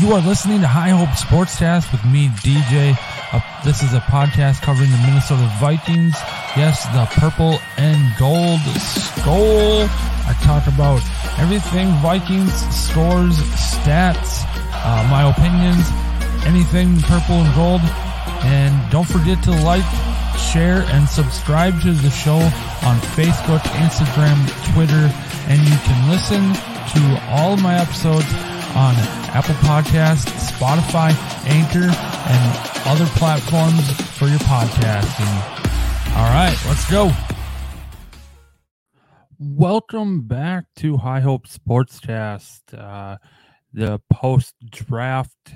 You are listening to High Hope Sportscast with me, DJ. Uh, this is a podcast covering the Minnesota Vikings. Yes, the purple and gold skull. I talk about everything Vikings, scores, stats, uh, my opinions, anything purple and gold. And don't forget to like, share, and subscribe to the show on Facebook, Instagram, Twitter, and you can listen to all my episodes on Apple Podcasts, Spotify, Anchor, and other platforms for your podcasting. All right, let's go. Welcome back to High Hope Sportscast, uh, the post draft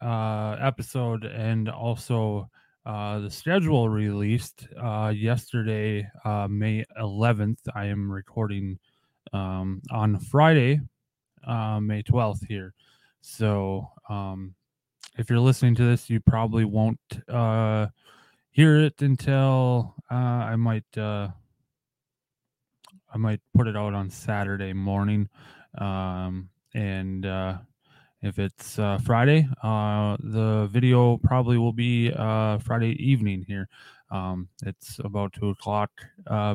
uh, episode, and also uh, the schedule released uh, yesterday, uh, May 11th. I am recording um, on Friday, uh, May 12th here. So um, if you're listening to this, you probably won't uh, hear it until uh, I might uh, I might put it out on Saturday morning. Um, and uh, if it's uh, Friday, the video probably will be Friday evening here. Um, it's about two o'clock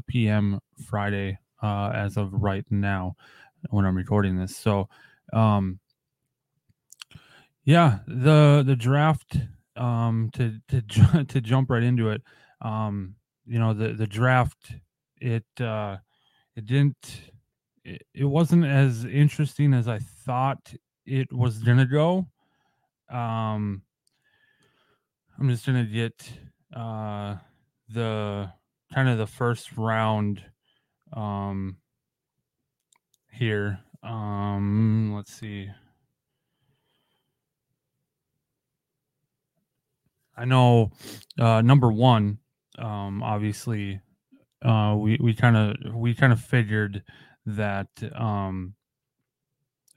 p.m. Friday as of right now when I'm recording this. So, um, yeah, the the draft um, to to to jump right into it. Um, you know, the the draft it uh, it didn't it, it wasn't as interesting as I thought it was gonna go. Um, I'm just gonna get uh, the kind of the first round um, here. Um, let's see. I know uh, number one, um, obviously, uh, we we kind of we kind of figured that um,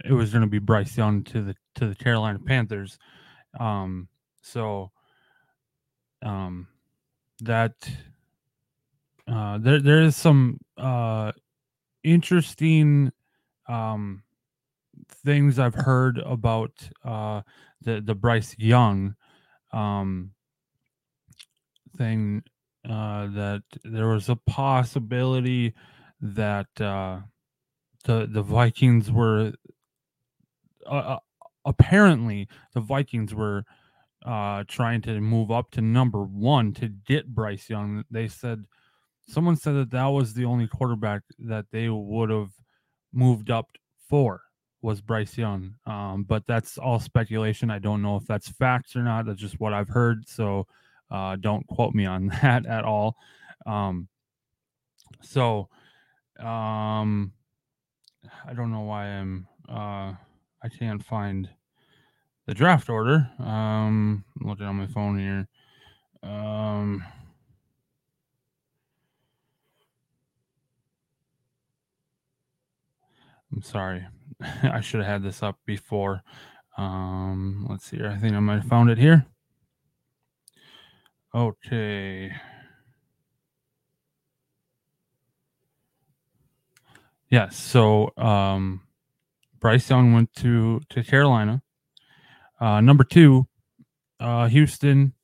it was going to be Bryce Young to the to the Carolina Panthers. Um, so um, that uh, there there is some uh, interesting um, things I've heard about uh, the the Bryce Young um, thing uh, that there was a possibility that uh, the the Vikings were uh, uh, apparently the Vikings were uh, trying to move up to number one to get Bryce Young. They said someone said that that was the only quarterback that they would have moved up for was Bryce Young. Um, but that's all speculation. I don't know if that's facts or not. That's just what I've heard. So uh, don't quote me on that at all. Um, so um, I don't know why I'm uh, I can't find the draft order. Um, I'm looking on my phone here. Um, I'm sorry. I should have had this up before. Um, let's see here. I think I might have found it here. Okay. Yes. So um, Bryce Young went to to Carolina. Uh, number two, uh, Houston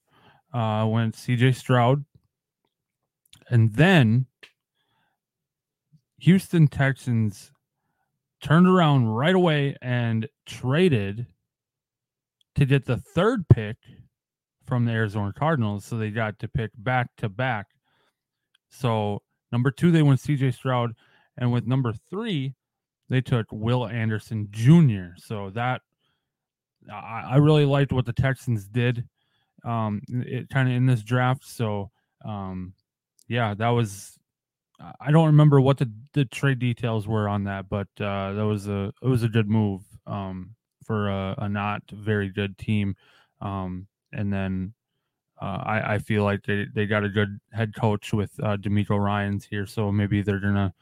uh, went C.J. Stroud, and then Houston Texans turned around right away and traded to get the third pick from the Arizona Cardinals. So they got to pick back to back. So number two, they went CJ Stroud. And with number three, they took Will Anderson Jr. So that I, I really liked what the Texans did um it kind of in this draft. So um yeah, that was I don't remember what the, the trade details were on that, but uh, that was a it was a good move um, for a, a, not very good team. Um, and then uh, I, I feel like they, they got a good head coach with uh, DeMeco Ryans here, so maybe they're gonna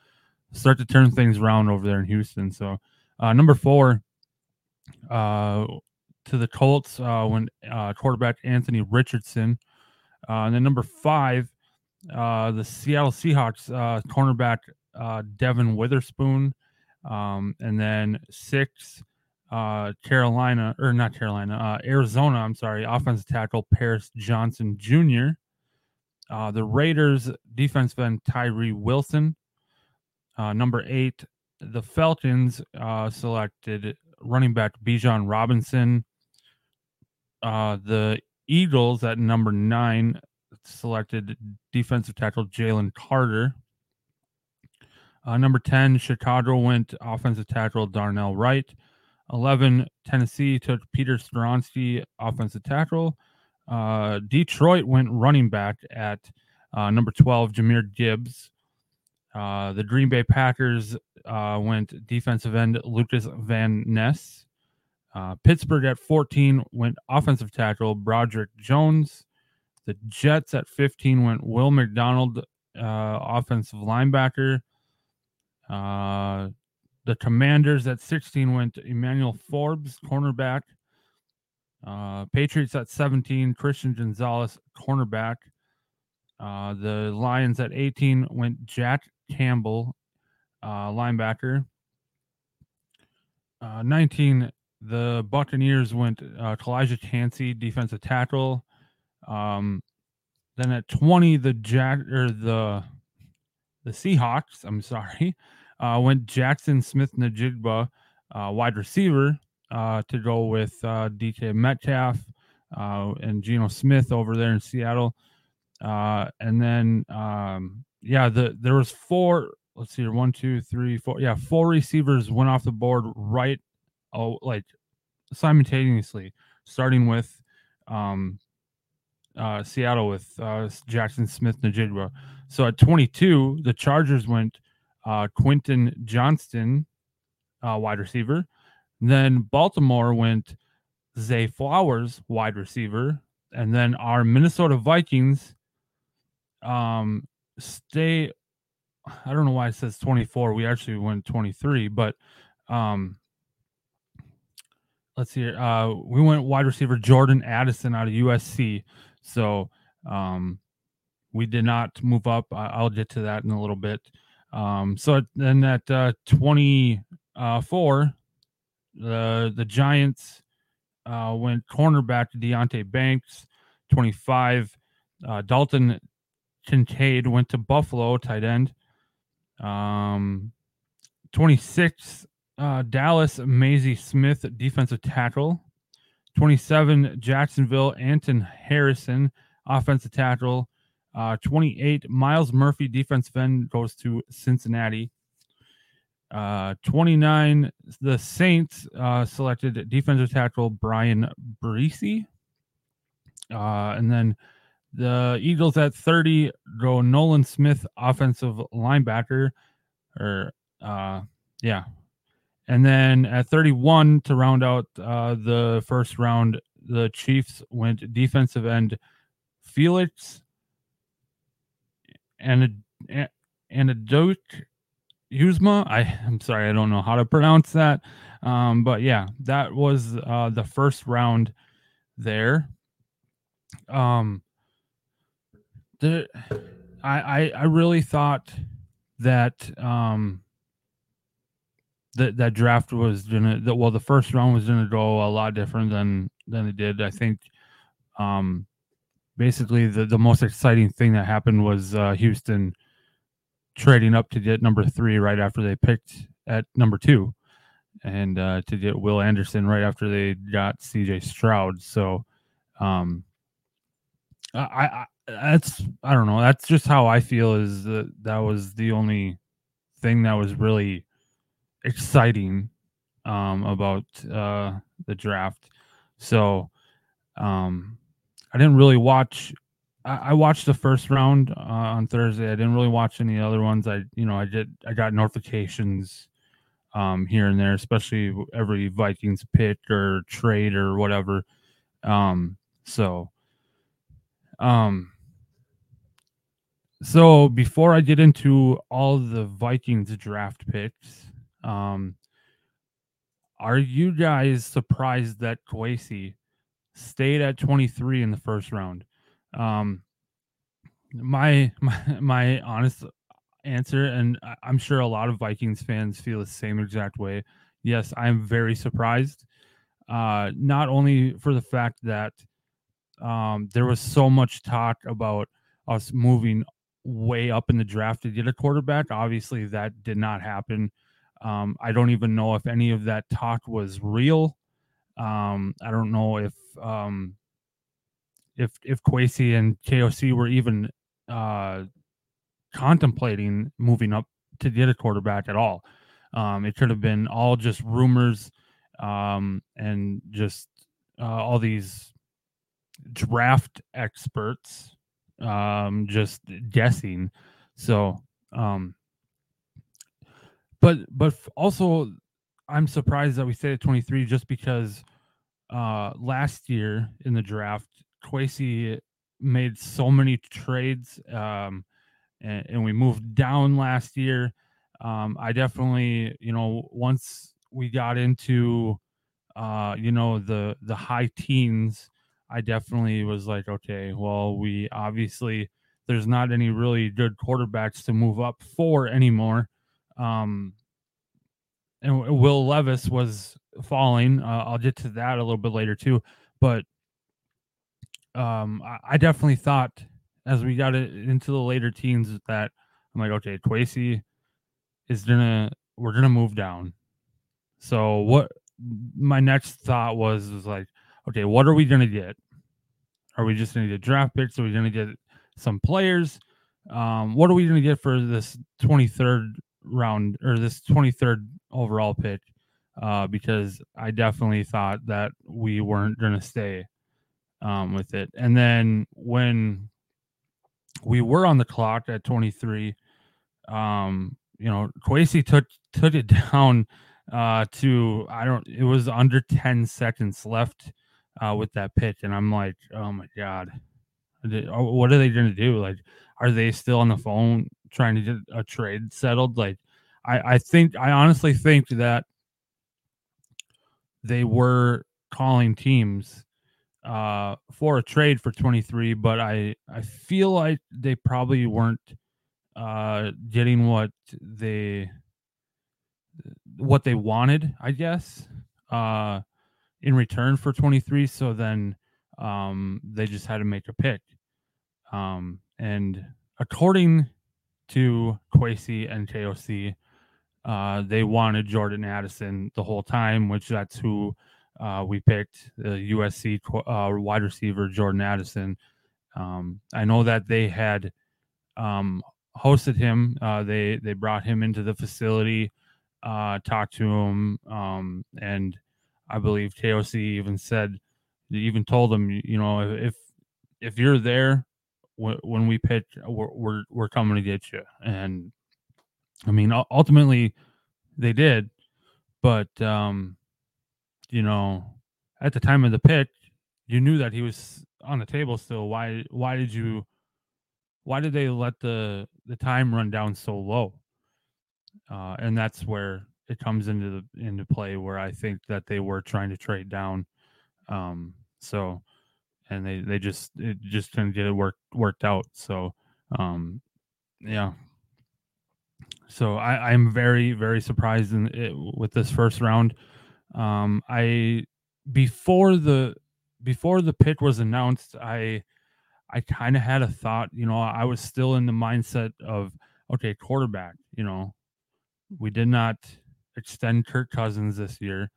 start to turn things around over there in Houston. So uh, number four uh, to the Colts uh, when uh, quarterback Anthony Richardson, and then number five uh, the Seattle Seahawks uh, cornerback uh, Devon Witherspoon, um, and then six uh, Carolina or not Carolina, uh, Arizona. I'm sorry, offensive tackle Paris Johnson Jr. Uh, the Raiders defense end Tyree Wilson. Uh, number eight, the Falcons uh, selected running back Bijan Robinson. Uh, the Eagles at number nine selected defensive tackle Jalen Carter. Uh, number 10, Chicago went offensive tackle Darnell Wright. 11, Tennessee took Peter Skoronski, offensive tackle. Uh, Detroit went running back at uh, number 12, Jahmyr Gibbs. Uh, the Green Bay Packers uh, went defensive end Lucas Van Ness. Uh, Pittsburgh at 14 went offensive tackle Broderick Jones. The Jets at 15 went Will McDonald, uh, offensive linebacker. Uh, the Commanders at 16 went Emmanuel Forbes, cornerback. Uh, Patriots at 17, Christian Gonzalez, cornerback. Uh, the Lions at 18 went Jack Campbell, uh, linebacker. Uh, 19, the Buccaneers went uh, Calijah Kancey, defensive tackle. Um, then at 20, the Jack or the the Seahawks, I'm sorry, uh, went Jaxon Smith-Njigba, uh, wide receiver, uh, to go with uh, DK Metcalf uh, and Geno Smith over there in Seattle. Uh, and then, um, yeah, the there was four. Let's see here, one, two, three, four. Yeah, four receivers went off the board right, oh, like simultaneously, starting with um, uh, Seattle with uh, Jaxon Smith-Njigba. So at 22, the Chargers went uh, Quentin Johnston, uh, wide receiver. Then Baltimore went Zay Flowers, wide receiver. And then our Minnesota Vikings um, stay. I don't know why it says 24. We actually went 23, but um, let's see. Uh, we went wide receiver Jordan Addison out of USC. So um, we did not move up. I, will get to that in a little bit. Um, so then at uh, 24, the the Giants uh, went cornerback to Deonte Banks. 25, uh, Dalton Kincaid went to Buffalo, tight end. Um, 26, uh, Dallas Mazi Smith, defensive tackle. 27, Jacksonville Anton Harrison, offensive tackle. Uh, 28, Myles Murphy, defensive end, goes to Cincinnati. Uh, 29, the Saints uh, selected defensive tackle Bryan Bresee. Uh, and then the Eagles at 30 go Nolan Smith, offensive linebacker. Or, uh, yeah, and then at 31 to round out uh, the first round, the Chiefs went defensive end Felix and and a Duke Uzma. I I'm sorry, I don't know how to pronounce that. Um, but yeah, that was uh, the first round there. Um, the I I, I really thought that um that that draft was gonna the, well the first round was gonna go a lot different than than it did. I think um basically the, the most exciting thing that happened was uh, Houston trading up to get number three right after they picked at number two, and uh, to get Will Anderson right after they got C.J. Stroud. So, um, I, I that's I don't know. That's just how I feel. Is that that was the only thing that was really exciting um, about uh, the draft. So um, I didn't really watch. I, watched the first round uh, on Thursday. I didn't really watch any other ones. I you know I did. I got notifications um, here and there, especially every Vikings pick or trade or whatever. Um, so um so before I get into all the Vikings draft picks, um, are you guys surprised that Kwesi stayed at 23 in the first round? Um, my my my honest answer, and I'm sure a lot of Vikings fans feel the same exact way. yes, I'm very surprised. Uh, not only for the fact that um, there was so much talk about us moving way up in the draft to get a quarterback. Obviously, that did not happen. Um, I don't even know if any of that talk was real. Um, I don't know if um, if if Kwesi and KOC were even uh, contemplating moving up to get a quarterback at all. Um, it could have been all just rumors um, and just uh, all these draft experts um, just guessing. So, um, but but also, I'm surprised that we stayed at 23 just because uh, last year in the draft, Kwesi made so many trades, um, and, and we moved down last year. Um, I definitely, you know, once we got into, uh, you know, the the high teens, I definitely was like, okay, well, we obviously there's not any really good quarterbacks to move up for anymore. Um, and Will Levis was falling. Uh, I'll get to that a little bit later too, but um, I, I definitely thought as we got into the later teens that I'm like, okay, Kwesi is gonna we're gonna move down. So what my next thought was was like, okay, what are we to get? Are we just to get draft picks? Are we to get some players? Um, what are we to get for this 23rd round or this 23rd overall pick? Uh, because I definitely thought that we weren't going to stay um, with it. And then when we were on the clock at 23, um, you know, Kwesi took took it down uh, to I don't. It was under ten seconds left uh, with that pitch, and I'm like, oh my god, what are they going to do? Like, are they still on the phone trying to get a trade settled? Like, I I think I honestly think that they were calling teams uh for a trade for 23 but i i feel like they probably weren't uh getting what they what they wanted, I guess, uh, in return for 23. So then um, they just had to make a pick. Um, and according to Kwesi and KOC, uh, they wanted Jordan Addison the whole time, which that's who uh, we picked, the USC uh, wide receiver Jordan Addison. Um, I know that they had um, hosted him. Uh, they they brought him into the facility uh, talked to him, um, and I believe KOC even said, even told him, you know, if if you're there when we pitch, we're, we're we're coming to get you. And I mean, ultimately, they did, but um, you know, at the time of the pitch, you knew that he was on the table still. Why why did you? Why did they let the the time run down so low? uh, and that's where it comes into the into play where I think that they were trying to trade down. Um, so, and they they just it just didn't get it worked worked out. So, um, yeah. So I I'm very very surprised in it, with this first round. Um, I before the before the pick was announced, I I kind of had a thought. You know, I was still in the mindset of okay, quarterback. You know, we did not extend Kirk Cousins this year,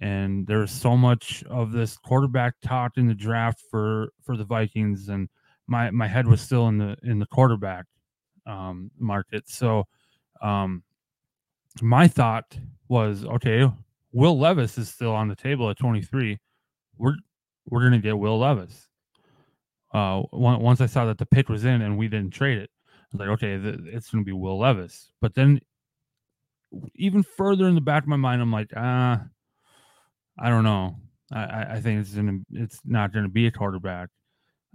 and there was so much of this quarterback talk in the draft for for the Vikings, and my my head was still in the in the quarterback um, market. So, um, my thought was, okay, Will Levis is still on the table at 23. We're we're gonna get Will Levis. Uh, once I saw that the pick was in and we didn't trade it, I was like, okay, it's gonna be Will Levis. But then even further in the back of my mind, I'm like, ah, I don't know. I, I think it's gonna it's not gonna be a quarterback.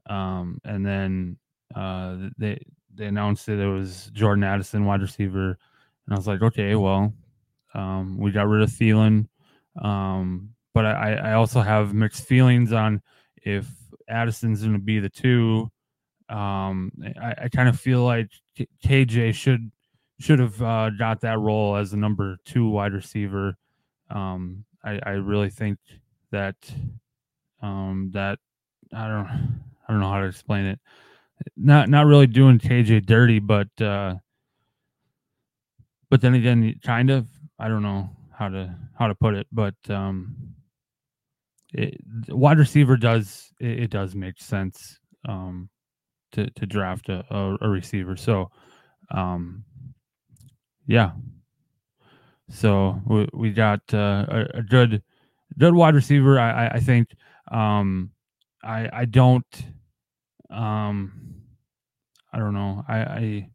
Um, and then uh, they they announced that it was Jordan Addison, wide receiver, and I was like, okay, well, um, we got rid of Thielen, um, but I, I also have mixed feelings on if Addison's to be the two. Um, I, I kind of feel like KJ should should have uh, got that role as the number two wide receiver. Um, I, I really think that um, that I don't I don't know how to explain it. Not not really doing KJ dirty, but uh, but then again, kind of. I don't know how to how to put it, but um, it, wide receiver does it, it, does make sense um, to to draft a, a, a receiver. So um, yeah, so we, we got uh, a, a, good good wide receiver. I I, I think um, I I don't um, I don't know I I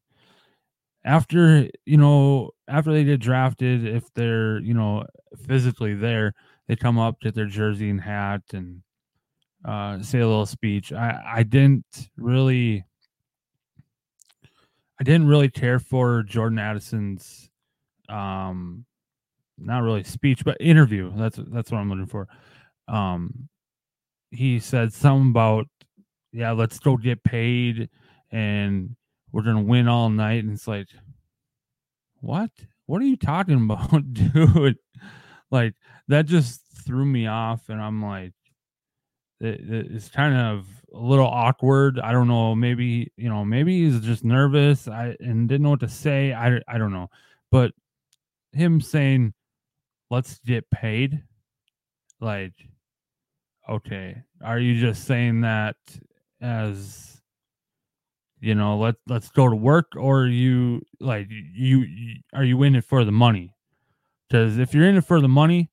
after you know after they get drafted if they're you know physically there they come up get their jersey and hat and uh, say a little speech i i didn't really i didn't really care for jordan addison's um not really speech but interview that's that's what i'm looking for um he said something about yeah let's go get paid and we're gonna win all night, and it's like, what? What are you talking about, dude? like that just threw me off, and I'm like, it, it's kind of a little awkward. I don't know. Maybe you know, maybe he's just nervous. I and didn't know what to say. I I don't know, but him saying, "Let's get paid," like, okay, are you just saying that as you know let let's go to work or you like you, you are you in it for the money? Because if you're in it for the money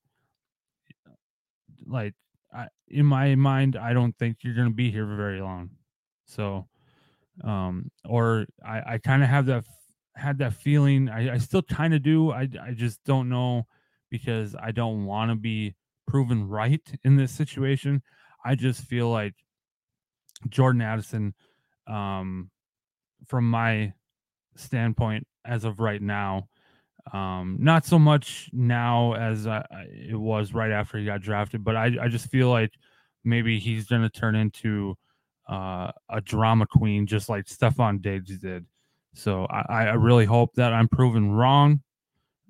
like I, in my mind i don't think you're going to be here very long. So um or i i kind of have that had that feeling i, I still kind of do i i just don't know because i don't want to be proven right in this situation i just feel like jordan addison um from my standpoint as of right now. Um, not so much now as it was right after he got drafted, but I, I just feel like maybe he's going to turn into uh, a drama queen, just like Stefon Diggs did. So I, I really hope that I'm proven wrong.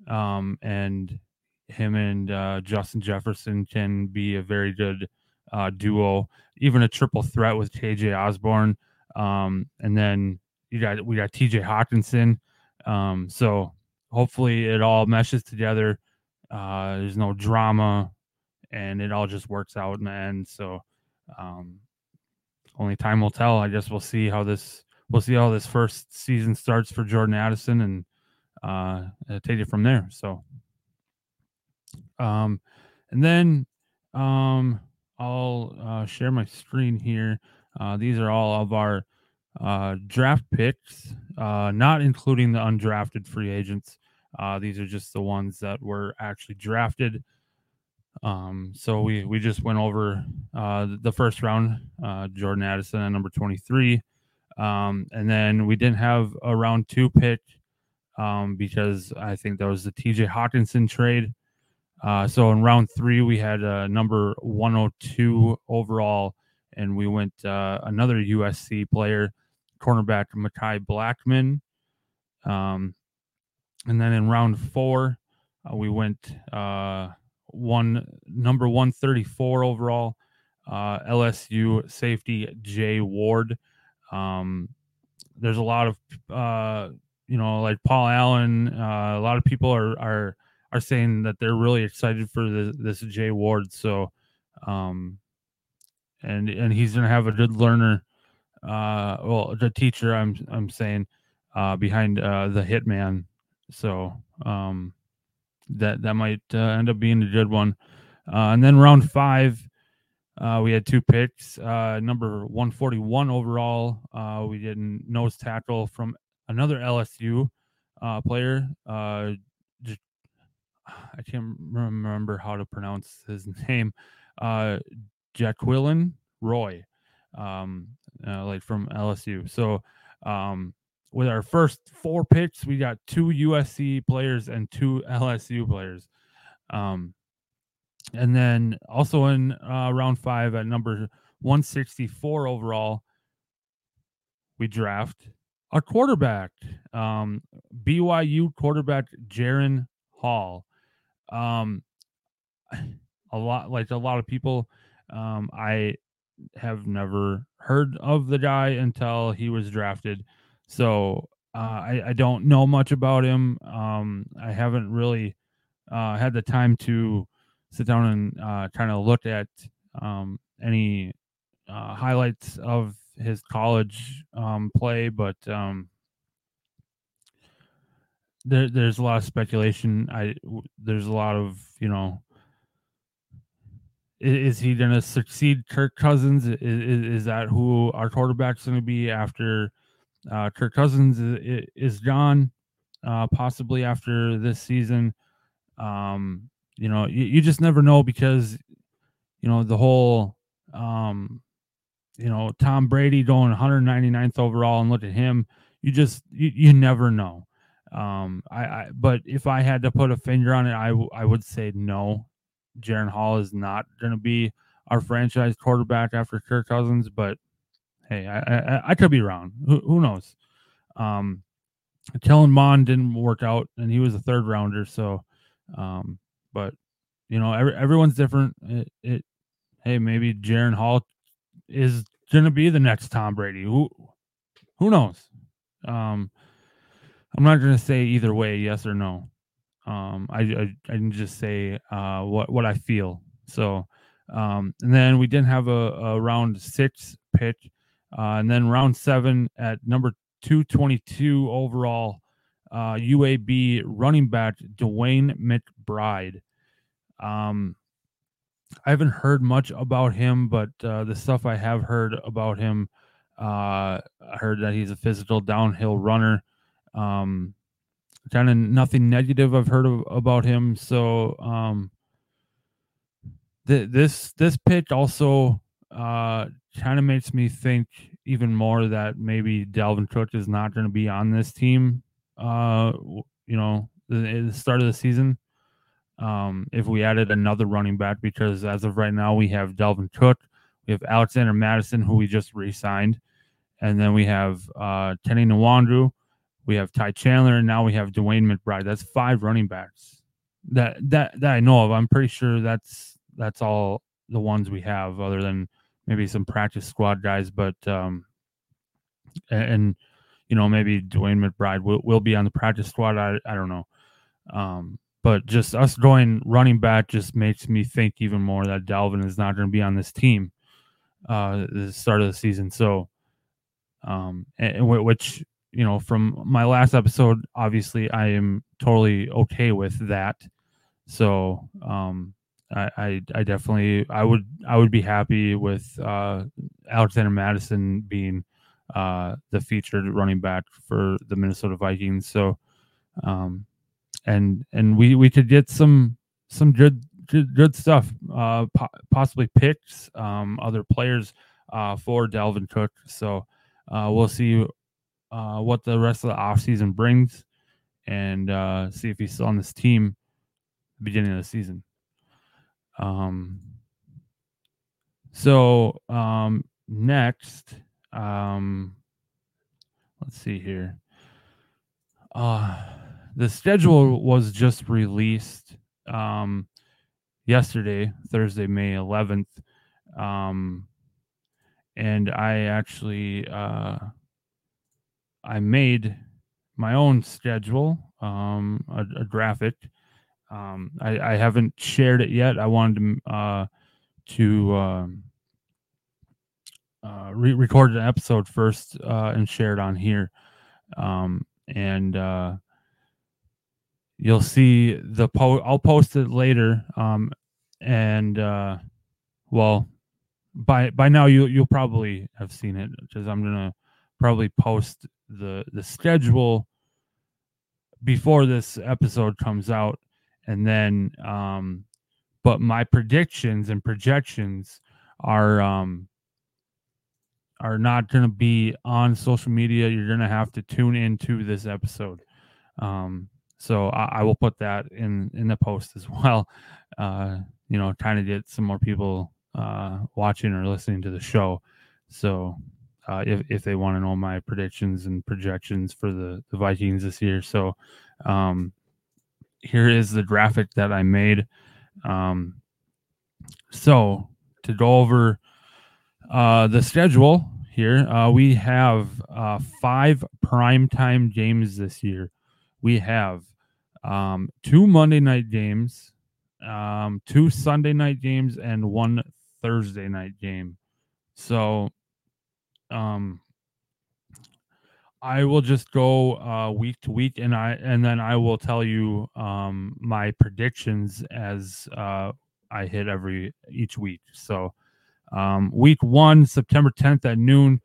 Um, and him and uh, Justin Jefferson can be a very good uh, duo, even a triple threat with KJ Osborne. Um, and then you got we got TJ Hockenson. Um, so hopefully it all meshes together. Uh, there's no drama, and it all just works out in the end. So um, only time will tell. I guess we'll see how this we'll see how this first season starts for Jordan Addison and uh, take it from there. So, um, and then um, I'll uh, share my screen here. Uh, these are all of our uh, draft picks, uh, not including the undrafted free agents. Uh, these are just the ones that were actually drafted. Um, so we we just went over uh, the first round, uh, Jordan Addison at number 23. Um, and then we didn't have a round two pick um, because I think that was the TJ Hockenson trade. Uh, so in round three, we had uh, number 102 overall, and we went uh, another USC player, cornerback Mekhi Blackmon. Um, and then in round four, uh, we went uh, one number 134 overall, uh, LSU safety Jay Ward. Um, there's a lot of uh, you know like Paul Allen. Uh, a lot of people are are are saying that they're really excited for the, this Jay Ward. So, um, and and he's gonna have a good learner uh well the teacher i'm i'm saying uh behind uh the hitman so um that that might uh, end up being a good one uh and then round five uh we had two picks uh number 141 overall uh we did nose tackle from another lsu uh player uh i can't remember how to pronounce his name uh Jaquelin Roy um, uh, like from LSU. So um, with our first four picks, we got two USC players and two LSU players. Um, and then also in uh, round five at number 164 overall, we draft a quarterback, um, BYU quarterback Jaren Hall. Um, a lot like a lot of people. Um, I have never heard of the guy until he was drafted, so uh, I, I don't know much about him. Um, I haven't really uh, had the time to sit down and uh, kind of look at um, any uh, highlights of his college um, play, but um, there, there's a lot of speculation. I there's a lot of you know, is, he going to succeed Kirk Cousins? Is, is, is that who our quarterback's going to be after uh, Kirk Cousins is, is gone? Uh, possibly after this season. Um, you know, you, you just never know because you know the whole um, you know Tom Brady going 199th overall and look at him. You just you, you never know. Um, I, I but if I had to put a finger on it, I, w- I would say no. Jaren Hall is not going to be our franchise quarterback after Kirk Cousins, but hey, I I, I could be wrong. Who, who knows? Um, Kellen Mond didn't work out, and he was a third rounder. So, um, but you know, every, everyone's different. It, it hey, maybe Jaren Hall is to be the next Tom Brady. Who who knows? Um, I'm not to say either way, yes or no. Um, I, I, I can just say uh, what what I feel. So, um, and then we didn't have a, a round six pick, uh, and then round seven at number two twenty two overall, uh, UAB running back DeWayne McBride. Um, I haven't heard much about him, but uh, the stuff I have heard about him, uh, I heard that he's a physical downhill runner. Um, kind of nothing negative I've heard of, about him. So um, th- this this pick also uh, kind of makes me think even more that maybe Dalvin Cook is not going to be on this team. Uh, you know, the, the start of the season. Um, if we added another running back, because as of right now we have Dalvin Cook, we have Alexander Mattison, who we just re-signed, and then we have uh, Kene Nwangwu, we have Ty Chandler, and now we have DeWayne McBride. That's five running backs that that that I know of. I'm pretty sure that's that's all the ones we have, other than maybe some practice squad guys. But um, and, you know maybe DeWayne McBride will, will be on the practice squad. I I don't know. Um, but just us going running back just makes me think even more that Dalvin is not going to be on this team uh the start of the season. So um and, which you know from my last episode obviously I am totally okay with that. So um I, I, I definitely I would I would be happy with uh, Alexander Mattison being uh, the featured running back for the Minnesota Vikings. So um, and and we we could get some some good good, good stuff. Uh, po- possibly picks um, other players uh, for Dalvin Cook. So uh, we'll see uh, what the rest of the offseason brings and uh, see if he's still on this team beginning of the season. Um, so um, next, um, let's see here. Uh, the schedule was just released um, yesterday, Thursday, May 11th. Um, and I actually uh, I made my own schedule, um, a, a graphic. Um, I, I, haven't shared it yet. I wanted to uh, to um, uh, re- record an episode first uh, and share it on here. Um, and uh, you'll see the post. I'll post it later. Um, and uh, well, by by now you you'll probably have seen it because I'm gonna probably post the the schedule before this episode comes out, and then um, but my predictions and projections are um are not going to be on social media. You're going to have to tune into this episode. Um, so I, I, will put that in in the post as well. Uh, you know, trying to get some more people uh, watching or listening to the show. So uh, if if they want to know my predictions and projections for the the Vikings this year, so um, here is the graphic that I made. Um, so to go over uh, the schedule here, uh, we have uh, five primetime games this year. We have um, two Monday night games, um, two Sunday night games, and one Thursday night game. So, um, I will just go uh, week to week, and I and then I will tell you um, my predictions as uh, I hit every each week. So, um, week one, September 10th at noon,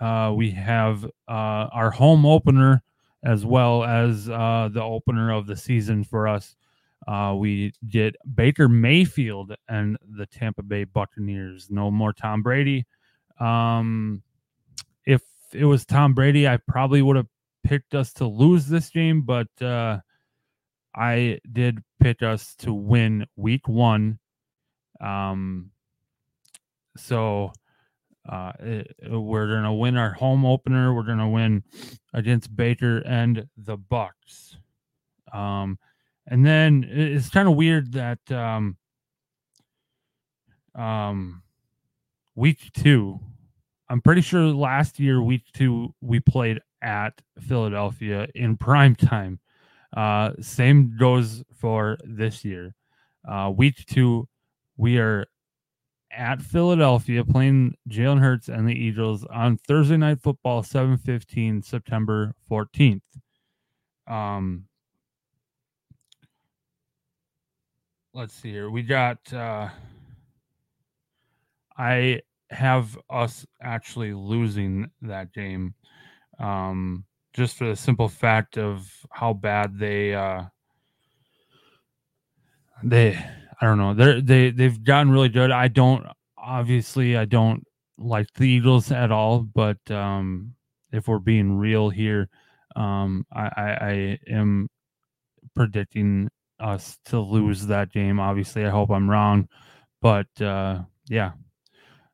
uh, we have uh, our home opener as well as uh, the opener of the season for us. Uh, we get Baker Mayfield and the Tampa Bay Buccaneers. No more Tom Brady. Um, if it was Tom Brady, I probably would have picked us to lose this game, but uh, I did pick us to win week one. Um, so uh, it, we're gonna win our home opener. We're gonna win against Baker and the Bucs. Um, and then it's kind of weird that um, um, week two I'm pretty sure last year, week two, we played at Philadelphia in prime time. Uh, same goes for this year. Uh, week two, we are at Philadelphia playing Jalen Hurts and the Eagles on Thursday night football, 7:15, September 14th. Um, let's see here. We got uh, I have us actually losing that game um, just for the simple fact of how bad they uh, they I don't know They're, they they've gotten really good. I don't obviously I don't like the Eagles at all, but um, if we're being real here, um, I, I, I am predicting us to lose that game. Obviously, I hope I'm wrong, but uh, yeah,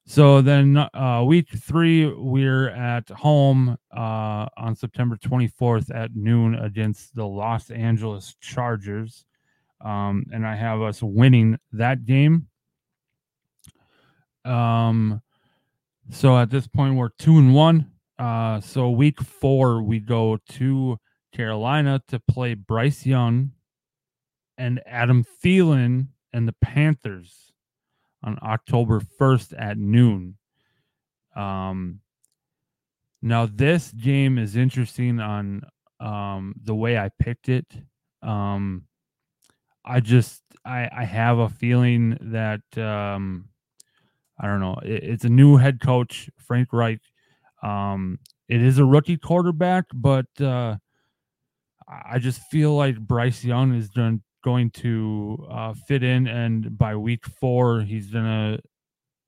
so then, uh, week three, we're at home uh, on September 24th at noon against the Los Angeles Chargers. Um, and I have us winning that game. Um, so at this point, we're two and one. Uh, so week four, we go to Carolina to play Bryce Young and Adam Thielen and the Panthers on October 1st at noon. Um, now, this game is interesting on um, the way I picked it. Um, I just I, I have a feeling that um, I don't know. It, it's a new head coach, Frank Reich. Um, it is a rookie quarterback, but uh, I just feel like Bryce Young is done going to uh, fit in, and by week four, he's gonna.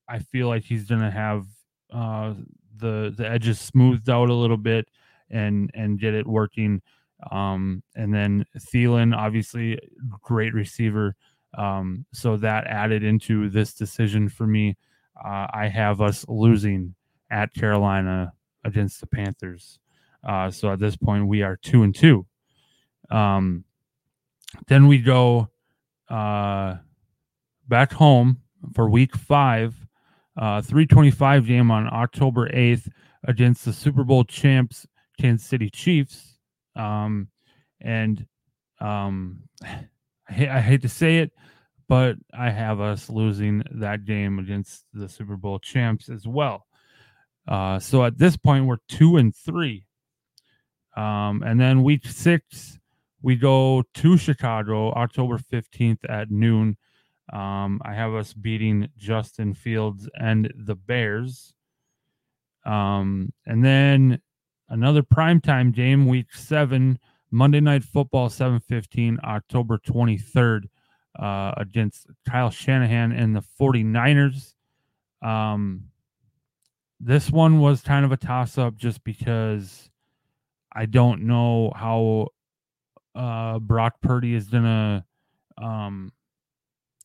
I feel like he's gonna have uh, the the edges smoothed out a little bit and and get it working. Um, and then Thielen, obviously, great receiver. Um, so that added into this decision for me. Uh, I have us losing at Carolina against the Panthers. Uh, so at this point, we are two and two. Um, then we go uh, back home for week five, uh, 325 game on October 8th against the Super Bowl champs, Kansas City Chiefs. Um, and um, I, I hate to say it, but I have us losing that game against the Super Bowl champs as well. Uh, so at this point, we're two and three. Um, and then week six, we go to Chicago October 15th at noon. Um, I have us beating Justin Fields and the Bears. Um, and then another primetime game, week seven, Monday Night Football, 715, October 23rd, uh, against Kyle Shanahan and the 49ers. Um, this one was kind of a toss up just because I don't know how uh, Brock Purdy is gonna um,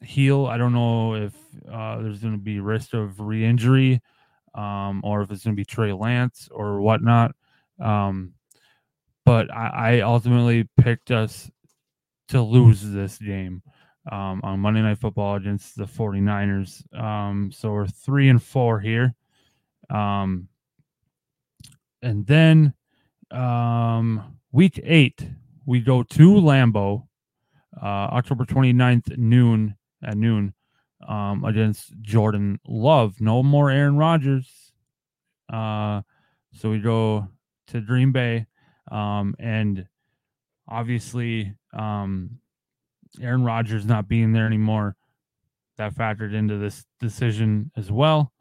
heal. I don't know if uh, there's gonna be risk of re-injury, um, or if it's gonna be Trey Lance or whatnot. Um, but I, I ultimately picked us to lose this game. um, on Monday Night Football against the 49ers. Um, so we're three and four here. Um, and then um, week eight, we go to Lambeau, uh, October 29th, noon at noon, um, against Jordan Love. No more Aaron Rodgers. Uh, so we go to Green Bay, um, and obviously, um, Aaron Rodgers not being there anymore, that factored into this decision as well.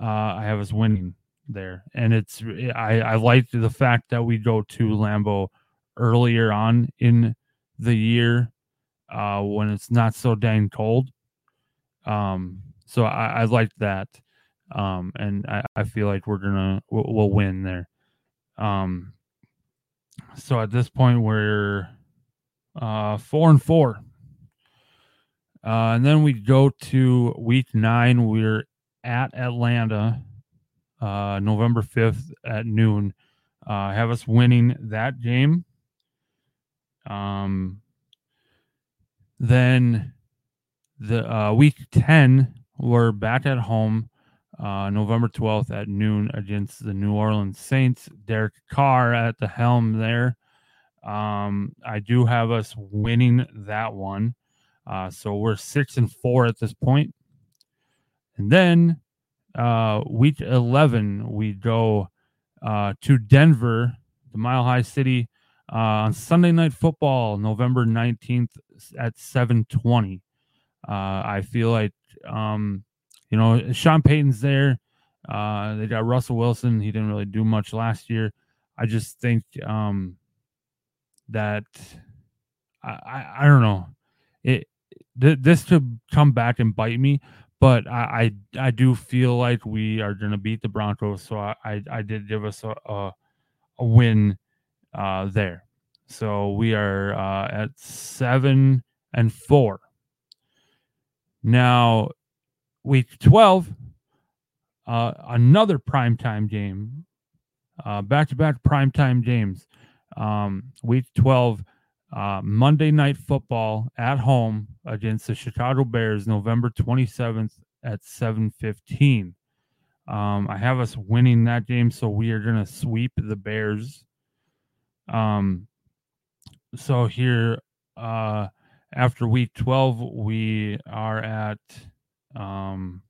Uh, I have us winning there, and it's I I like the fact that we go to Lambeau earlier on in the year uh, when it's not so dang cold. Um, so I, I like that, um, and I, I feel like we're gonna we'll, we'll win there. Um, so at this point we're uh, four and four. Uh, and then we go to week nine. We're at Atlanta, uh, November 5th at noon. Uh, have us winning that game. Um, then the uh, week 10, we're back at home, uh, November 12th at noon against the New Orleans Saints. Derek Carr at the helm there. Um, I do have us winning that one. Uh, so we're six and four at this point. And then uh, week 11, we go uh, to Denver, the Mile High City, uh, on Sunday Night Football, November 19th at 720. Uh, I feel like, um, you know, Sean Payton's there. Uh, they got Russell Wilson. He didn't really do much last year. I just think um, that I, I, I don't know. It th- this could come back and bite me, but I I, I do feel like we are going to beat the Broncos. So I, I, I did give us a a, a win uh, there. So we are uh, at seven and four. Now, week twelve, uh, another primetime game, back to back primetime games. Um, week twelve uh, Monday Night Football at home against the Chicago Bears, November 27th at 7:15. Um, I have us winning that game, so we are going to sweep the Bears. Um, so here, uh, after week 12, we are at um,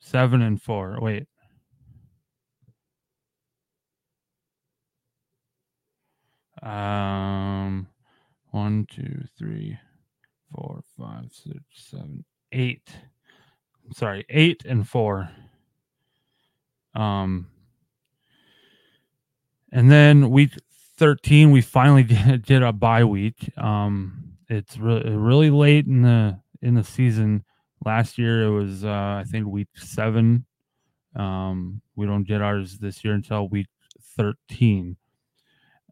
seven and four. Wait, Um, one, two, three, four, five, six, seven, eight. Sorry, eight and four. Um, and then week 13, we finally did, did a bye week. Um, it's really really late in the in the season. Last year it was uh, I think week seven. Um, we don't get ours this year until week 13.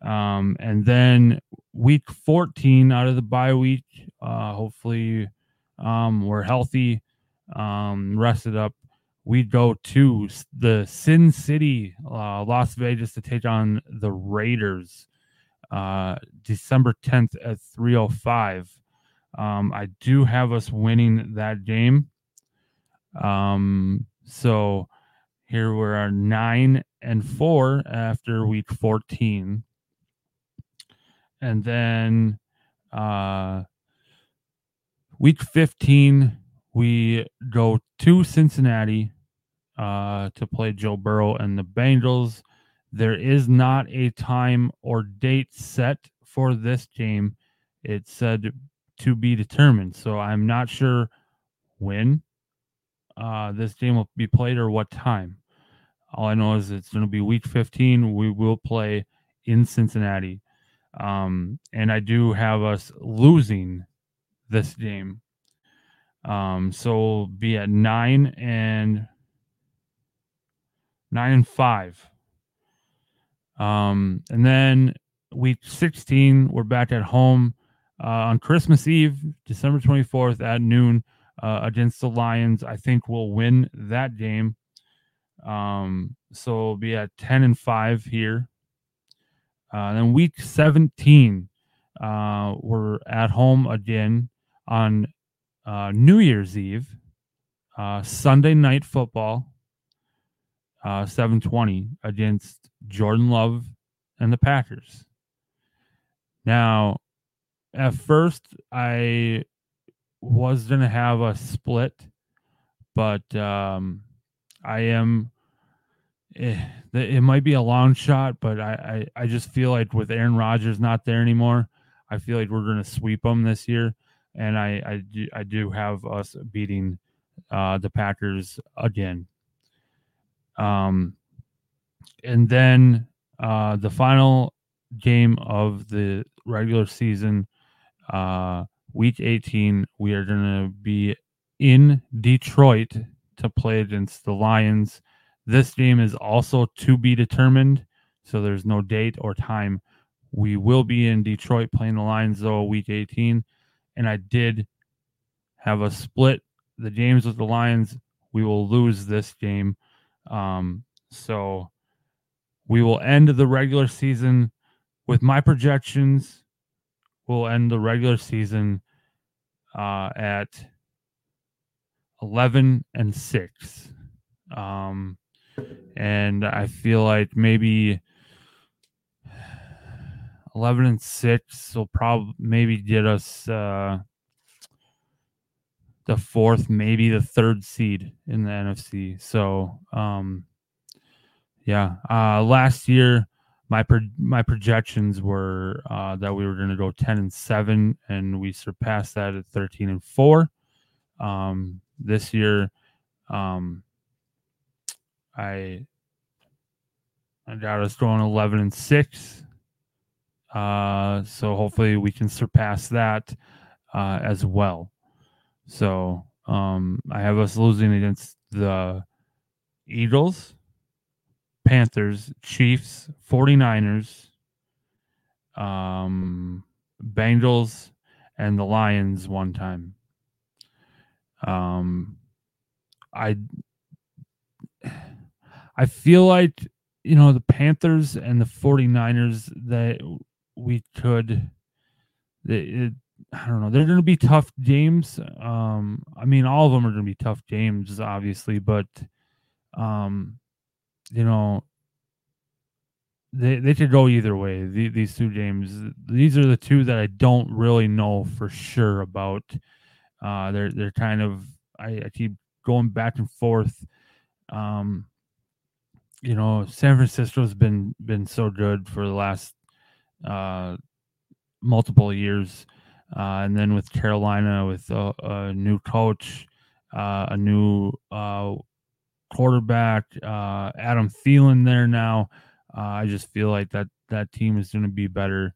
Um, and then week 14 out of the bye week, uh, hopefully um, we're healthy, um, rested up. We go to the Sin City, uh, Las Vegas to take on the Raiders uh, December 10th at 305. Um, I do have us winning that game. Um, so here we are nine and four after week 14 and then uh, week 15 we go to Cincinnati uh, to play Joe Burrow and the Bengals. There is not a time or date set for this game. It said to be determined, so I'm not sure when uh, this game will be played or what time. All I know is it's going to be week 15. We will play in Cincinnati. Um, and I do have us losing this game. Um, so we'll be at nine and nine and five. Um, and then week 16, we're back at home uh, on Christmas Eve, December 24th at noon uh, against the Lions. I think we'll win that game. Um, so we'll be at 10 and 5 here. Uh, then week 17, uh, we're at home again on uh, New Year's Eve, uh, Sunday night football, uh, 720 against Jordan Love and the Packers. Now, at first, I was to have a split, but um, I am. Eh, it might be a long shot, but I, I, I just feel like with Aaron Rodgers not there anymore, I feel like we're going to sweep them this year, and I I do, I do have us beating uh, the Packers again. Um, and then uh, the final game of the regular season, uh, week 18, we are going to be in Detroit to play against the Lions. This game is also to be determined, so there's no date or time. We will be in Detroit playing the Lions though, week 18, and I did have a split the games with the Lions. We will lose this game, um, so we will end the regular season with my projections. We'll end the regular season uh, at 11 and 6. Um, and I feel like maybe 11 and 6 will probably maybe get us uh, the fourth, maybe the third seed in the NFC. So, um, yeah, uh, last year my pro- my projections were uh, that we were going to go 10 and 7 and we surpassed that at 13 and 4 um, this year um, i i got us going 11 and 6 uh, so hopefully we can surpass that uh, as well. So um, i have us losing against the eagles Panthers, Chiefs, 49ers, um, Bengals, and the Lions one time. Um, I I feel like you know the Panthers and the 49ers that we could it, I don't know. They're going to be tough games. Um, I mean, all of them are going to be tough games, obviously, but um, you know, they they could go either way. The, these two games, these are the two that I don't really know for sure about. Uh, they're they're kind of I, I keep going back and forth. Um, you know, San Francisco's been been so good for the last uh, multiple years, uh, and then with Carolina, with a, a new coach, uh, a new uh, quarterback, uh, Adam Thielen there now. Uh, I just feel like that that team is going to be better.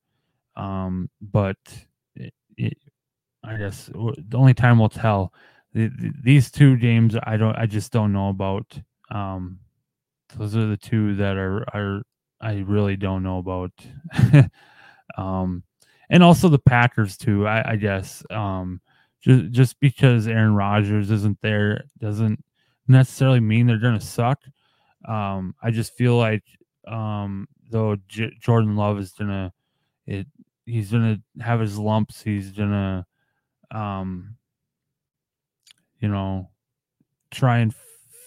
Um, but it, it, I guess the only time will tell. The, the, these two games, I don't, I just don't know about. Um, those are the two that are are I really don't know about. um, and also the Packers too. I, I guess um, just just because Aaron Rodgers isn't there doesn't necessarily mean they're going to suck. Um, I just feel like um, though J- Jordan Love is gonna it he's gonna have his lumps. He's gonna um, you know try and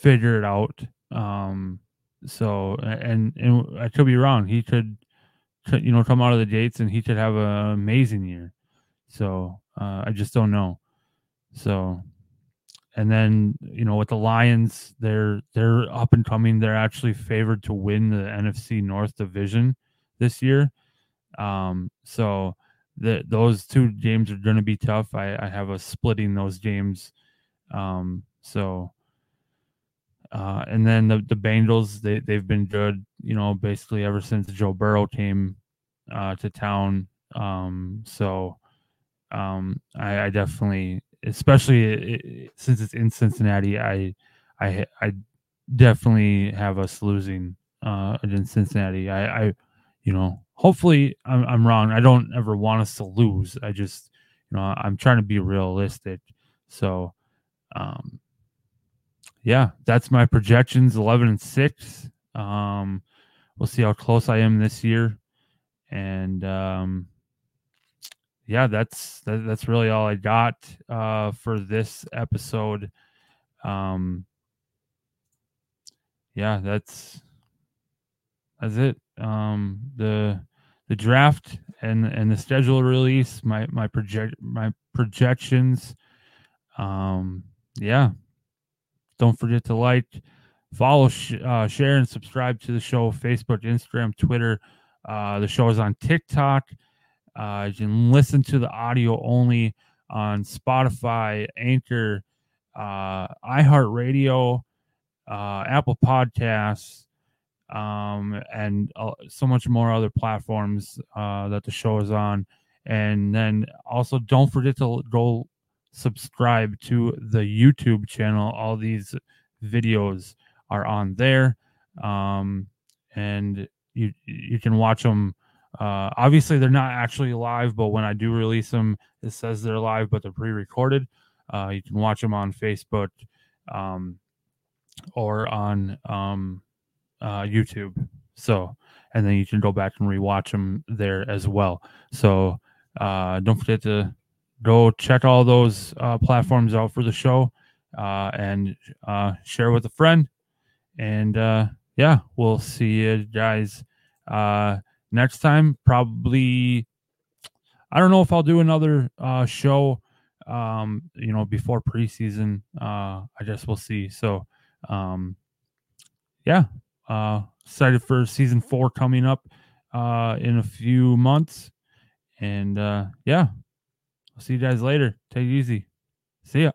figure it out. Um, so and and I could be wrong. He could, you know come out of the gates and he could have an amazing year. So uh, I just don't know. So and then you know with the Lions, they're they're up and coming. They're actually favored to win the NFC North division this year. Um, so the, those two games are going to be tough. I, I have a splitting those games. Um, so uh, and then the the Bengals they they've been good. You know, basically ever since Joe Burrow came uh, to town. Um, so um, I, I definitely especially since it's in Cincinnati, I, I, I definitely have us losing uh, against Cincinnati. I, I, you know, hopefully I'm, I'm wrong. I don't ever want us to lose. I just, you know, I'm trying to be realistic. So, um, yeah, that's my projections 11 and 6. Um, we'll see how close I am this year. And, um, yeah, that's that, that's really all I got uh, for this episode. Um, yeah, that's that's it. Um, the the draft and and the schedule release, my my project my projections. Um, yeah, don't forget to like, follow, sh- uh, share, and subscribe to the show. Facebook, Instagram, Twitter. Uh, the show is on TikTok. Uh, you can listen to the audio only on Spotify, Anchor, uh, iHeartRadio, uh, Apple Podcasts, um, and uh, so much more other platforms uh, that the show is on. And then also don't forget to go subscribe to the YouTube channel. All these videos are on there, um, and you you can watch them. Uh, obviously, they're not actually live, but when I do release them, it says they're live, but they're pre-recorded. Uh, you can watch them on Facebook um, or on um, uh, YouTube. So, and then you can go back and rewatch them there as well. So, uh, don't forget to go check all those uh, platforms out for the show uh, and uh, share with a friend. And uh, yeah, we'll see you guys uh, next time. Probably, I don't know if I'll do another uh, show, um, you know, before preseason. Uh, I guess we'll see. So, um, yeah, uh, excited for season four coming up uh, in a few months. And uh, yeah, I'll see you guys later. Take it easy. See ya.